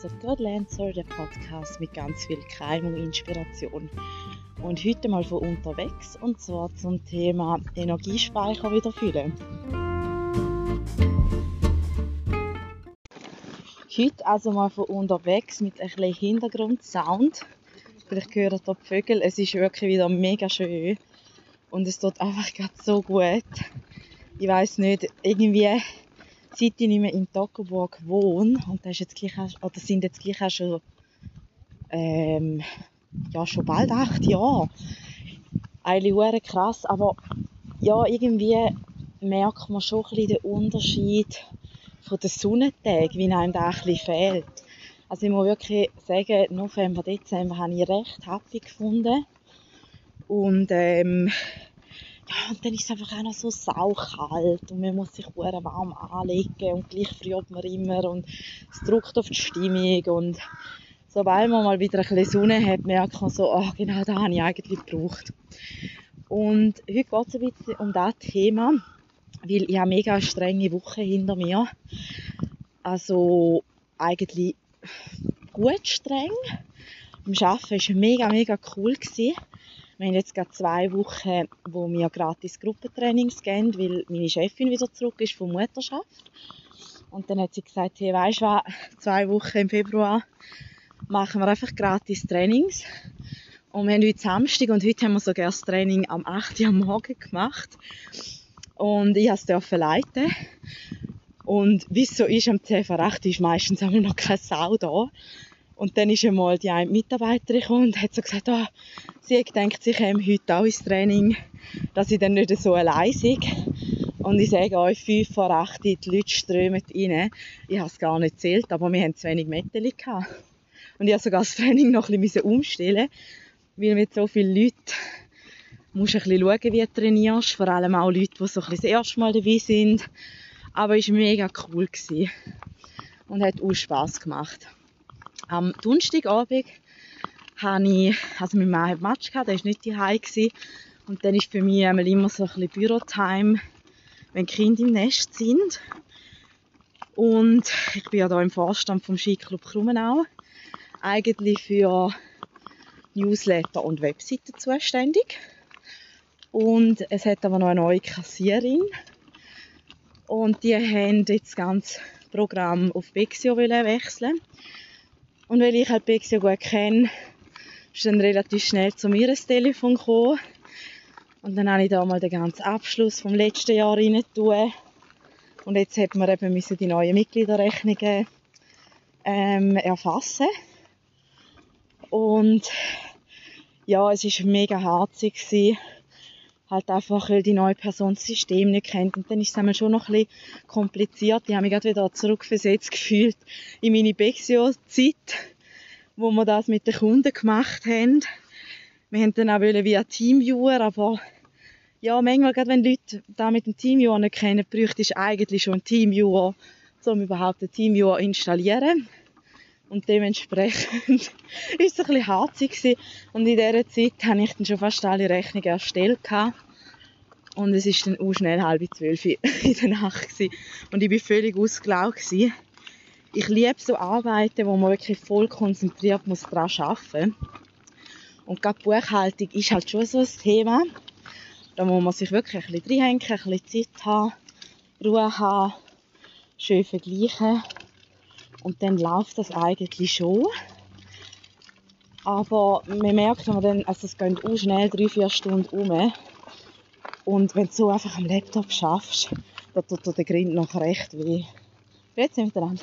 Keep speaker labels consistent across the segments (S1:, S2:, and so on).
S1: zu God Lancer, der Podcast mit ganz viel Keim und Inspiration. Und heute mal von unterwegs und zwar zum Thema Energiespeicher wieder füllen. Heute also mal von unterwegs mit ein bisschen Hintergrundsound. Vielleicht hören hier die Vögel. Es ist wirklich wieder mega schön und es tut einfach gerade so gut. Ich weiß nicht, irgendwie seit ich nicht mehr in Toggenburg wohne, und das, ist jetzt gleich auch, oder sind jetzt gleich auch schon, ähm, ja, schon bald acht Jahre. Eigentlich krass, aber ja, irgendwie merkt man schon ein bisschen den Unterschied von den Sonnentagen, wie einem da ein bisschen fehlt. Also ich muss wirklich sagen, November, Dezember habe ich recht happy gefunden. Und ähm, und dann ist es einfach auch noch so saukalt und man muss sich warm anlegen und gleich friert man immer und es drückt auf die Stimmung und sobald man mal wieder ein bisschen Sonne hat, merkt man so, oh, genau das habe ich eigentlich gebraucht. Und heute geht es ein bisschen um das Thema, weil ich habe mega strenge Woche hinter mir. Also eigentlich gut streng. Beim Arbeiten war mega, mega cool. Gewesen. Wir haben jetzt gerade zwei Wochen, wo wir gratis Gruppentrainings geben, weil meine Chefin wieder zurück ist von Mutterschaft. Und dann hat sie gesagt, hey, weisst du was, zwei Wochen im Februar machen wir einfach gratis Trainings. Und wir haben heute Samstag und heute haben wir sogar das Training am 8. Uhr am Morgen gemacht. Und ich durfte es leiten. Und wie es so ist, am 10 vor 8 ist meistens einmal noch keine Sau da. Und dann ist einmal die eine Mitarbeiterin gekommen und hat so gesagt, oh, sie denkt, sie käme heute auch ins Training, dass ich dann nicht so allein sei. Und ich sage euch, fünf vor acht, die Leute strömen rein. Ich habe es gar nicht zählt, aber wir haben zu wenig Mädchen gehabt. Und ich habe sogar das Training noch ein bisschen umstellen weil mit so vielen Leuten musst du ein bisschen schauen, wie du trainierst. Vor allem auch Leute, die so ein bisschen das erste Mal dabei sind. Aber es war mega cool gewesen. und hat auch Spass gemacht. Am Donnerstagabend habe ich, also mein Mann hat Match gehabt, der war nicht daheim Und dann ist für mich immer so ein bisschen Bürotime, wenn die Kinder im Nest sind. Und ich bin ja da im Vorstand vom Skiclub Krummenau. Eigentlich für Newsletter und Webseiten zuständig. Und es hat aber noch eine neue Kassierin. Und die haben jetzt das ganze Programm auf Bexio wechseln und weil ich halt Bexio gut kenne, ist dann relativ schnell zu mir ins Telefon gekommen. Und dann habe ich da mal den ganzen Abschluss vom letzten Jahr rein tun. Und jetzt hat man eben müssen die neuen Mitgliederrechnungen ähm, erfassen. Und ja, es ist mega harzig gewesen halt einfach, weil die neue Person das System nicht kennt. Und dann ist es einmal schon noch ein bisschen kompliziert. Ich habe mich gerade wieder zurückversetzt gefühlt in meine Bexio-Zeit, wo wir das mit den Kunden gemacht haben. Wir haben dann auch via Teamviewer, aber ja, manchmal, gerade wenn Leute da mit dem Teamviewer nicht kennen, bräuchte ich eigentlich schon einen Teamviewer, um überhaupt einen Teamviewer installieren. Und dementsprechend ist es ein bisschen harzig. Und in dieser Zeit habe ich dann schon fast alle Rechnungen erstellt. Und es ist dann auch schnell halb zwölf in der Nacht gewesen. Und ich war völlig ausgelaugt gewesen. Ich liebe so Arbeiten, wo man wirklich voll konzentriert muss daran arbeiten Und gerade Buchhaltung ist halt schon so ein Thema. Da muss man sich wirklich ein bisschen reinhängen, ein bisschen Zeit haben, Ruhe haben, schön vergleichen. Und dann läuft das eigentlich schon. Aber wenn man dann, also es geht auch schnell drei, vier Stunden um. Und wenn du so einfach am Laptop schaffst, dann tut der Grind noch recht weh. Jetzt sind wir dran.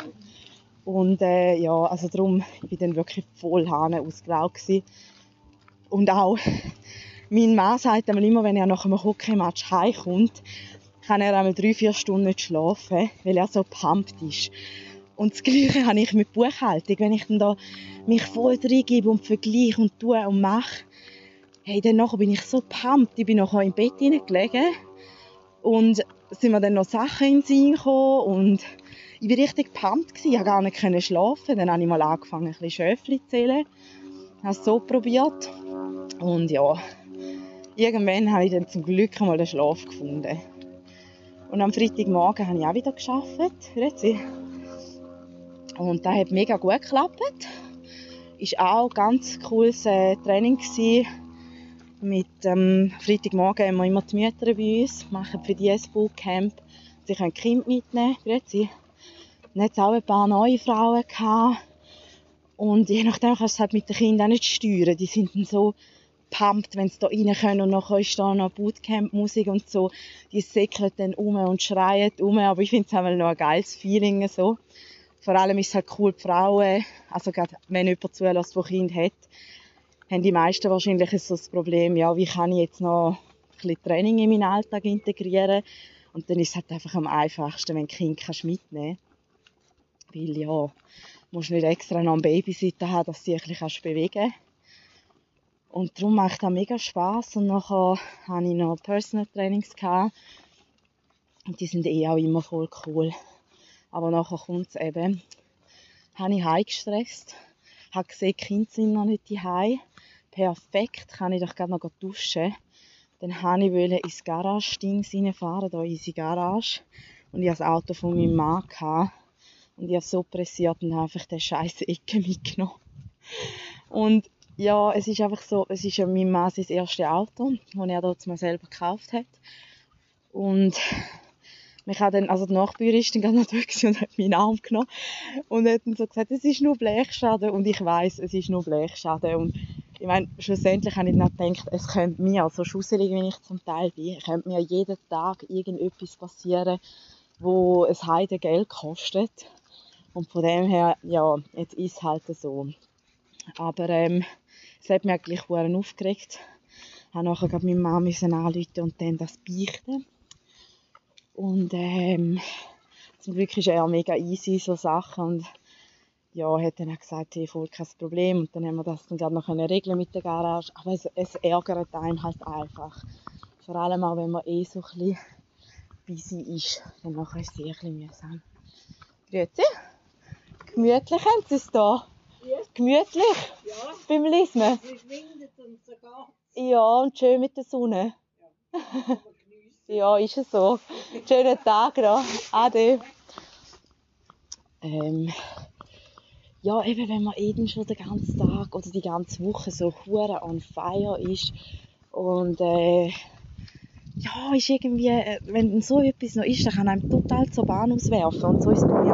S1: Und äh, ja, also darum, ich bin dann wirklich voll Hahn ausgelaugt Und auch, mein Mann sagt einmal immer, wenn er nach einem Hockeymatch heimkommt, kann er einmal drei, vier Stunden nicht schlafen, weil er so pumped ist. Und das Gleiche habe ich mit Buchhaltung. Wenn ich dann da mich voll reingebe und vergleiche und tue und mache, hey, dann bin ich so pumped. Ich bin nachher im Bett hineingelegen und sind mir dann noch Sachen in den Sinn gekommen und ich war richtig pumped. Ich konnte gar nicht schlafen. Dann habe ich mal angefangen, ein bisschen Schöfli zu zählen. Ich habe es so probiert. Und ja, irgendwann habe ich dann zum Glück mal den Schlaf gefunden. Und am Freitagmorgen habe ich auch wieder gearbeitet. Und das hat mega gut geklappt. Ist auch ein ganz cooles äh, Training gewesen. Mit ähm, Freitagmorgen haben wir immer die Mütter bei uns, machen für die ein Bootcamp. Sie können Kind mitnehmen, grüezi. Dann hat auch ein paar neue Frauen gehabt. Und je nachdem kannst du es halt mit den Kindern auch nicht steuern. Die sind dann so pumped, wenn sie da rein können und nachher ist da noch Bootcamp-Musik und so. Die säckeln dann um und schreien um, aber ich finde es einmal noch ein geiles Feeling so. Vor allem ist es halt cool, die Frauen, also gerade wenn jemand zulässt, der Kind hat, haben die meisten wahrscheinlich so das Problem, ja, wie kann ich jetzt noch ein bisschen Training in meinen Alltag integrieren? Und dann ist es halt einfach am einfachsten, wenn du Kind kannst mitnehmen Weil ja, musst nicht extra noch einen Babysitter haben, dass du dich ein bewegen kannst. Und darum macht das mega Spass. Und nachher hatte ich noch Personal Trainings. Gehabt. Und die sind eh auch immer voll cool. Aber nachher kommt es eben. Habe ich heimgestresst. Habe gesehen, die Kinder sind noch nicht daheim. Perfekt, kann ich doch gerade noch duschen. Dann wollte ich ins Garage-Ding reinfahren, hier in unsere Garage. Und ich hatte das Auto von meinem Mann. Gehabt. Und ich habe so pressiert und habe einfach den scheiß Ecke mitgenommen. Und ja, es ist einfach so, es ist ja mein Mann sein erstes Auto, das er dort mal selber gekauft hat. Und mich hat dann, also die Nachbarin ist dort und hat meinen Arm genommen und hat dann so gesagt, es ist nur Blechschaden und ich weiß, es ist nur Blechschaden und ich meine, schlussendlich habe ich dann gedacht, es könnte mir, so schusselig wie ich zum Teil bin, könnte mir jeden Tag irgendetwas passieren, wo es heide Geld kostet. Und von dem her, ja, jetzt ist es halt so. Aber ähm, es hat mich eigentlich aufgeregt. Ich musste nachher gerade meine Mama anrufen und dann das beichten. Und ähm, zum Glück ist er mega easy, so Sachen. Und ja, hat dann auch gesagt, hey, voll kein Problem. Und dann haben wir das dann gerade noch regeln mit der Garage. Aber es, es ärgert einen halt einfach. Vor allem auch, wenn man eh so ein bisschen busy ist. Dann nachher ist es eh ein bisschen mühsam. Grüezi. Gemütlich haben sie es hier. Gemütlich? Ja. Beim Lesen? Es windet und so Ja, und schön mit der Sonne. Ja, ja ist es so. Schönen Tag noch. Ade. Ähm, ja, eben wenn man eben schon den ganzen Tag oder die ganze Woche so hure on fire ist und äh, ja, ist irgendwie, äh, wenn so etwas noch ist, dann kann einem total zur Bahn auswerfen. Und so ist es bei mir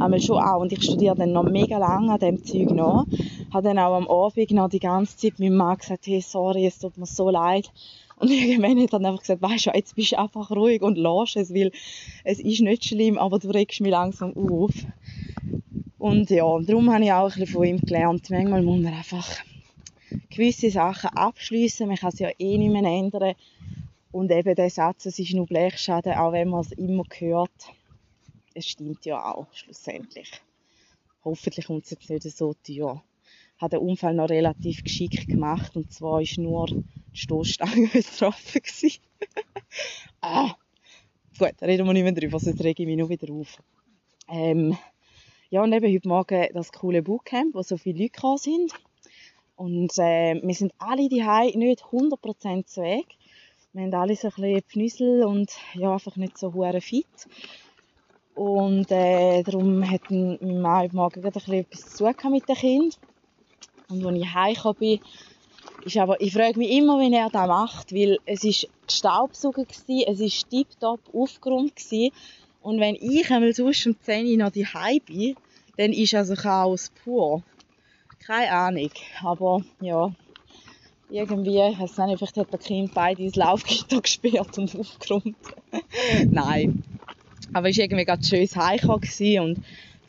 S1: einmal schon auch. Und ich studiere dann noch mega lange an dem Zeug nach. Habe dann auch am Abend noch die ganze Zeit mit Mann gesagt, hey, sorry, es tut mir so leid. Und irgendwann hat dann einfach gesagt, weißt du, jetzt bist du einfach ruhig und lass es, weil es ist nicht schlimm, aber du regst mich langsam auf. Und ja, darum habe ich auch ein bisschen von ihm gelernt. Manchmal muss man einfach gewisse Sachen abschließen. Man kann es ja eh nicht mehr ändern. Und eben der Satz, es ist nur Blechschaden, auch wenn man es immer hört, es stimmt ja auch schlussendlich. Hoffentlich kommt es jetzt nicht so teuer. Habe den Unfall noch relativ geschickt gemacht und zwar war nur Stoßstange betroffen. ah, gut, reden wir nicht mehr drüber, sonst rege ich mich noch wieder auf. Ähm, ja, und eben heute Morgen das coole Bootcamp, wo so viele Leute gekommen sind. Und äh, wir sind alle die nicht 100% zu Weg. Wir haben alle so ein bisschen Pnüssel und ja, einfach nicht so hure fit. Und äh, darum hat mein Mann heute Morgen gerade ein bisschen etwas zu mit den Kindern. Und als ich heimgekommen bin, ist aber, ich frage mich immer, wie er das macht, weil es war Staubsauger, gewesen, es war tiptop aufgeräumt gewesen. Und wenn ich einmal sonst um 10 Uhr noch daheim bin, dann ist also Chaos pur. Keine Ahnung, aber ja, irgendwie, ich weiß nicht, vielleicht hat der Kind beide ins Laufgitter gesperrt und aufgeräumt. Nein. Aber es war irgendwie gerade schönes Heimkommen und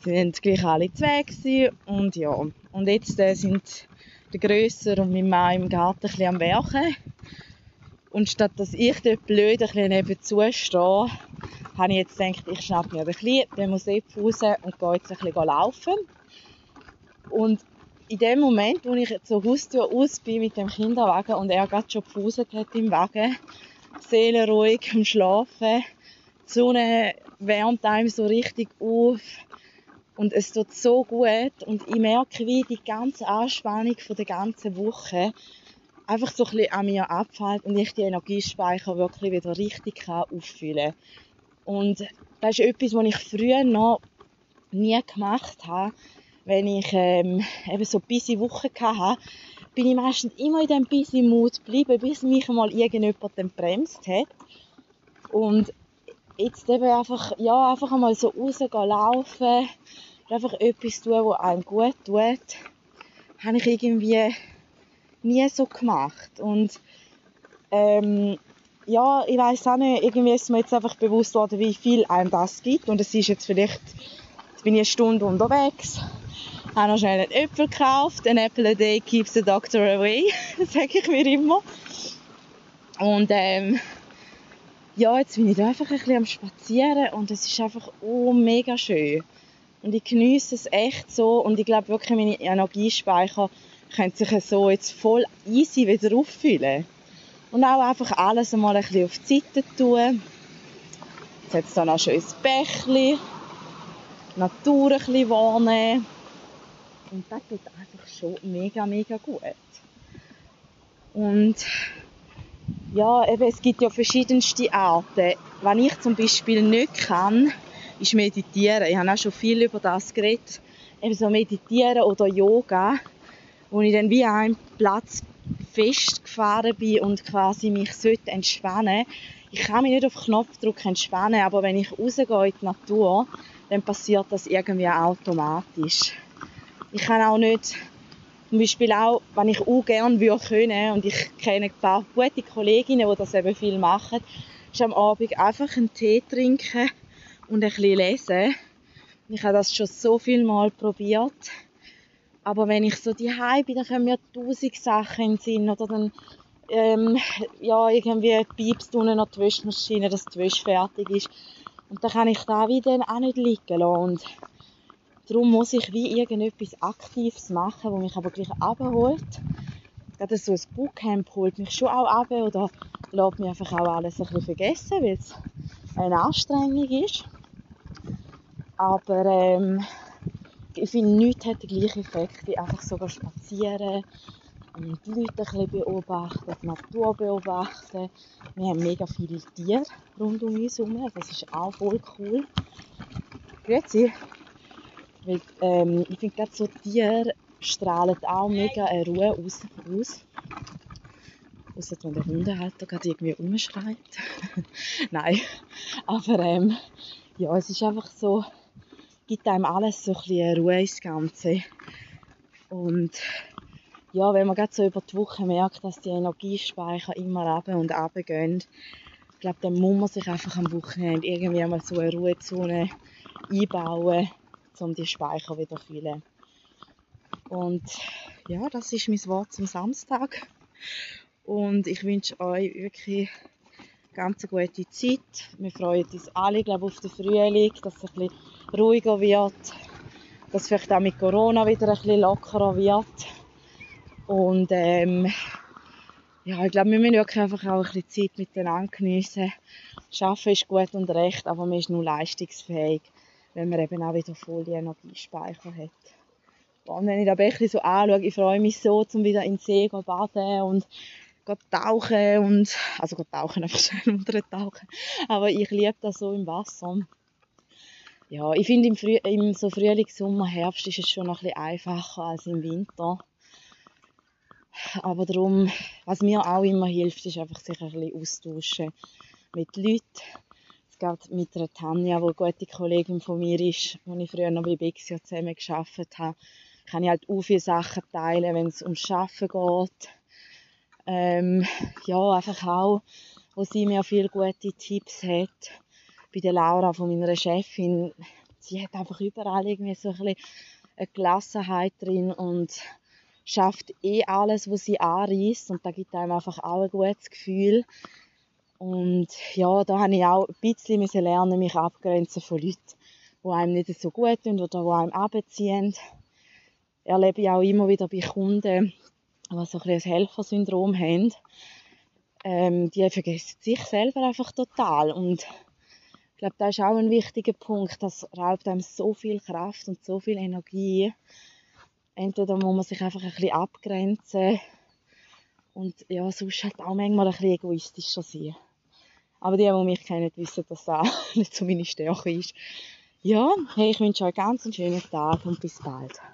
S1: sie waren gleich alle zwei und ja. Und jetzt äh, sind der Grösser und mein Mann im Garten ein am Werken. Und statt dass ich dort blöd ein bisschen nebenzu habe ich jetzt gedacht, ich schnappe mir ein bisschen den Museum raus und gehe jetzt ein bisschen laufen. Und in dem Moment, wo ich zur Haustür aus bin mit dem Kinderwagen und er gerade schon gefuselt hat im Wagen, seelenruhig am Schlafen, die Sonne wärmt einem so richtig auf und es tut so gut und ich merke, wie die ganze Anspannung von der ganzen Woche einfach so ein bisschen an mir abfällt und ich die Energiespeicher wirklich wieder richtig auffüllen kann. Und das ist etwas, was ich früher noch nie gemacht habe, wenn ich ähm, eben so busy Wochen hatte, bin ich meistens immer in diesem busy Mood geblieben, bis mich mal irgendjemand dann bremst hat. Und jetzt eben einfach, ja, einfach einmal so rausgehen, laufen, einfach etwas tun, was einem gut tut, habe ich irgendwie nie so gemacht. Und ähm, ja, ich weiß auch nicht, irgendwie ist mir jetzt einfach bewusst worden, wie viel einem das gibt. Und es ist jetzt vielleicht, jetzt bin ich eine Stunde unterwegs, habe noch schnell einen Äpfel gekauft. An apple a day keeps the doctor away, sage ich mir immer. Und ähm, ja, jetzt bin ich da einfach ein bisschen am Spazieren und es ist einfach oh, mega schön. Und ich genieße es echt so und ich glaube wirklich, meine Energiespeicher können sich so jetzt voll easy wieder auffüllen. Und auch einfach alles einmal ein bisschen auf die Seite tun. Jetzt hat es dann auch schönes Bächli. Natur ein bisschen wahrnehmen. Und das tut einfach schon mega, mega gut. Und ja, eben, es gibt ja verschiedenste Arten. Was ich zum Beispiel nicht kann, ist meditieren. Ich habe auch schon viel über das geredet. Eben so meditieren oder Yoga, wo ich dann wie an einem Platz festgefahren bin und quasi mich sollte entspannen Ich kann mich nicht auf Knopfdruck entspannen, aber wenn ich rausgehe in die Natur, dann passiert das irgendwie automatisch. Ich kann auch nicht, zum Beispiel auch, wenn ich auch gerne würde können, und ich kenne ein paar gute Kolleginnen, die das eben viel machen, ist am Abend einfach einen Tee trinken und ein bisschen lesen. Ich habe das schon so viel Mal probiert aber wenn ich so die bin, dann kommen mir tausend Sachen in den Sinn. Oder dann, ähm, ja, irgendwie piepst unten noch die Wäschmaschine, dass die Wäsche fertig ist. Und dann kann ich da wieder auch nicht liegen lassen. Und darum muss ich wie irgendetwas Aktives machen, wo mich aber gleich abholt. Gerade so ein Bootcamp holt mich schon auch ab oder lässt mich einfach auch alles ein bisschen vergessen, weil es eine Anstrengung ist. Aber ähm, ich finde, nichts hat den gleichen Effekt wie einfach sogar spazieren die Leute ein bisschen beobachten, die Natur beobachten. Wir haben mega viele Tiere rund um uns herum, das ist auch voll cool. Grüezi. Weil, ähm, ich finde, gerade so Tiere strahlen auch mega eine Ruhe aus. aus. Außer wenn der Hundehalter gerade irgendwie umschreit. Nein. Aber ähm, ja, es ist einfach so, gibt einem alles so ein bisschen Ruhe ins Ganze. Und ja, wenn man gerade so über die Woche merkt, dass die Energiespeicher immer ab und ab gehen, ich glaube, dann muss man sich einfach am Wochenende irgendwie mal so eine Ruhezone einbauen, um die Speicher wieder zu füllen. Und ja, das ist mein Wort zum Samstag. Und ich wünsche euch wirklich ganz eine gute Zeit. Wir freuen uns alle, glaube auf den Frühling, dass es ein bisschen ruhiger wird, dass vielleicht auch mit Corona wieder ein bisschen lockerer wird. Und ähm, ja, ich glaube, wir müssen wirklich einfach auch ein bisschen Zeit miteinander geniessen. Schaffen ist gut und recht, aber man ist nur leistungsfähig, wenn man eben auch wieder volle Energiespeicher hat. Und wenn ich das Bächli so anschaue, ich freue mich so, um wieder in den See zu baden und tauchen und, also tauchen, einfach schnell unter tauchen. Aber ich liebe das so im Wasser. Ja, ich finde im, Früh im so Frühling, Sommer, Herbst ist es schon noch ein bisschen einfacher als im Winter. Aber darum, was mir auch immer hilft, ist einfach sich ein bisschen austauschen mit Leuten. Geht mit der Tanja, die eine gute Kollegin von mir ist, die ich früher noch bei Bixia zusammen gearbeitet habe, kann ich halt auch viele Sachen teilen, wenn es ums Arbeiten geht. Ähm, ja, einfach auch, wo sie mir viele gute Tipps hat bei der Laura von meiner Chefin, sie hat einfach überall irgendwie so ein eine Gelassenheit drin und schafft eh alles, was sie anreißt und da gibt einem einfach auch ein gutes Gefühl. Und ja, da habe ich auch ein bisschen lernen, mich abgrenzen von Leuten, die einem nicht so gut tun oder die einem abziehen. Erlebe ich auch immer wieder bei Kunden, die so ein, ein Helfersyndrom haben. Ähm, die vergessen sich selber einfach total und ich glaube, das ist auch ein wichtiger Punkt. Das raubt einem so viel Kraft und so viel Energie. Entweder muss man sich einfach ein bisschen abgrenzen und ja, sonst halt auch manchmal ein bisschen egoistischer sein. Aber die, die mich kennen, wissen, dass das nicht so meine Stärke ist. Ja, hey, ich wünsche euch ganz einen schönen Tag und bis bald.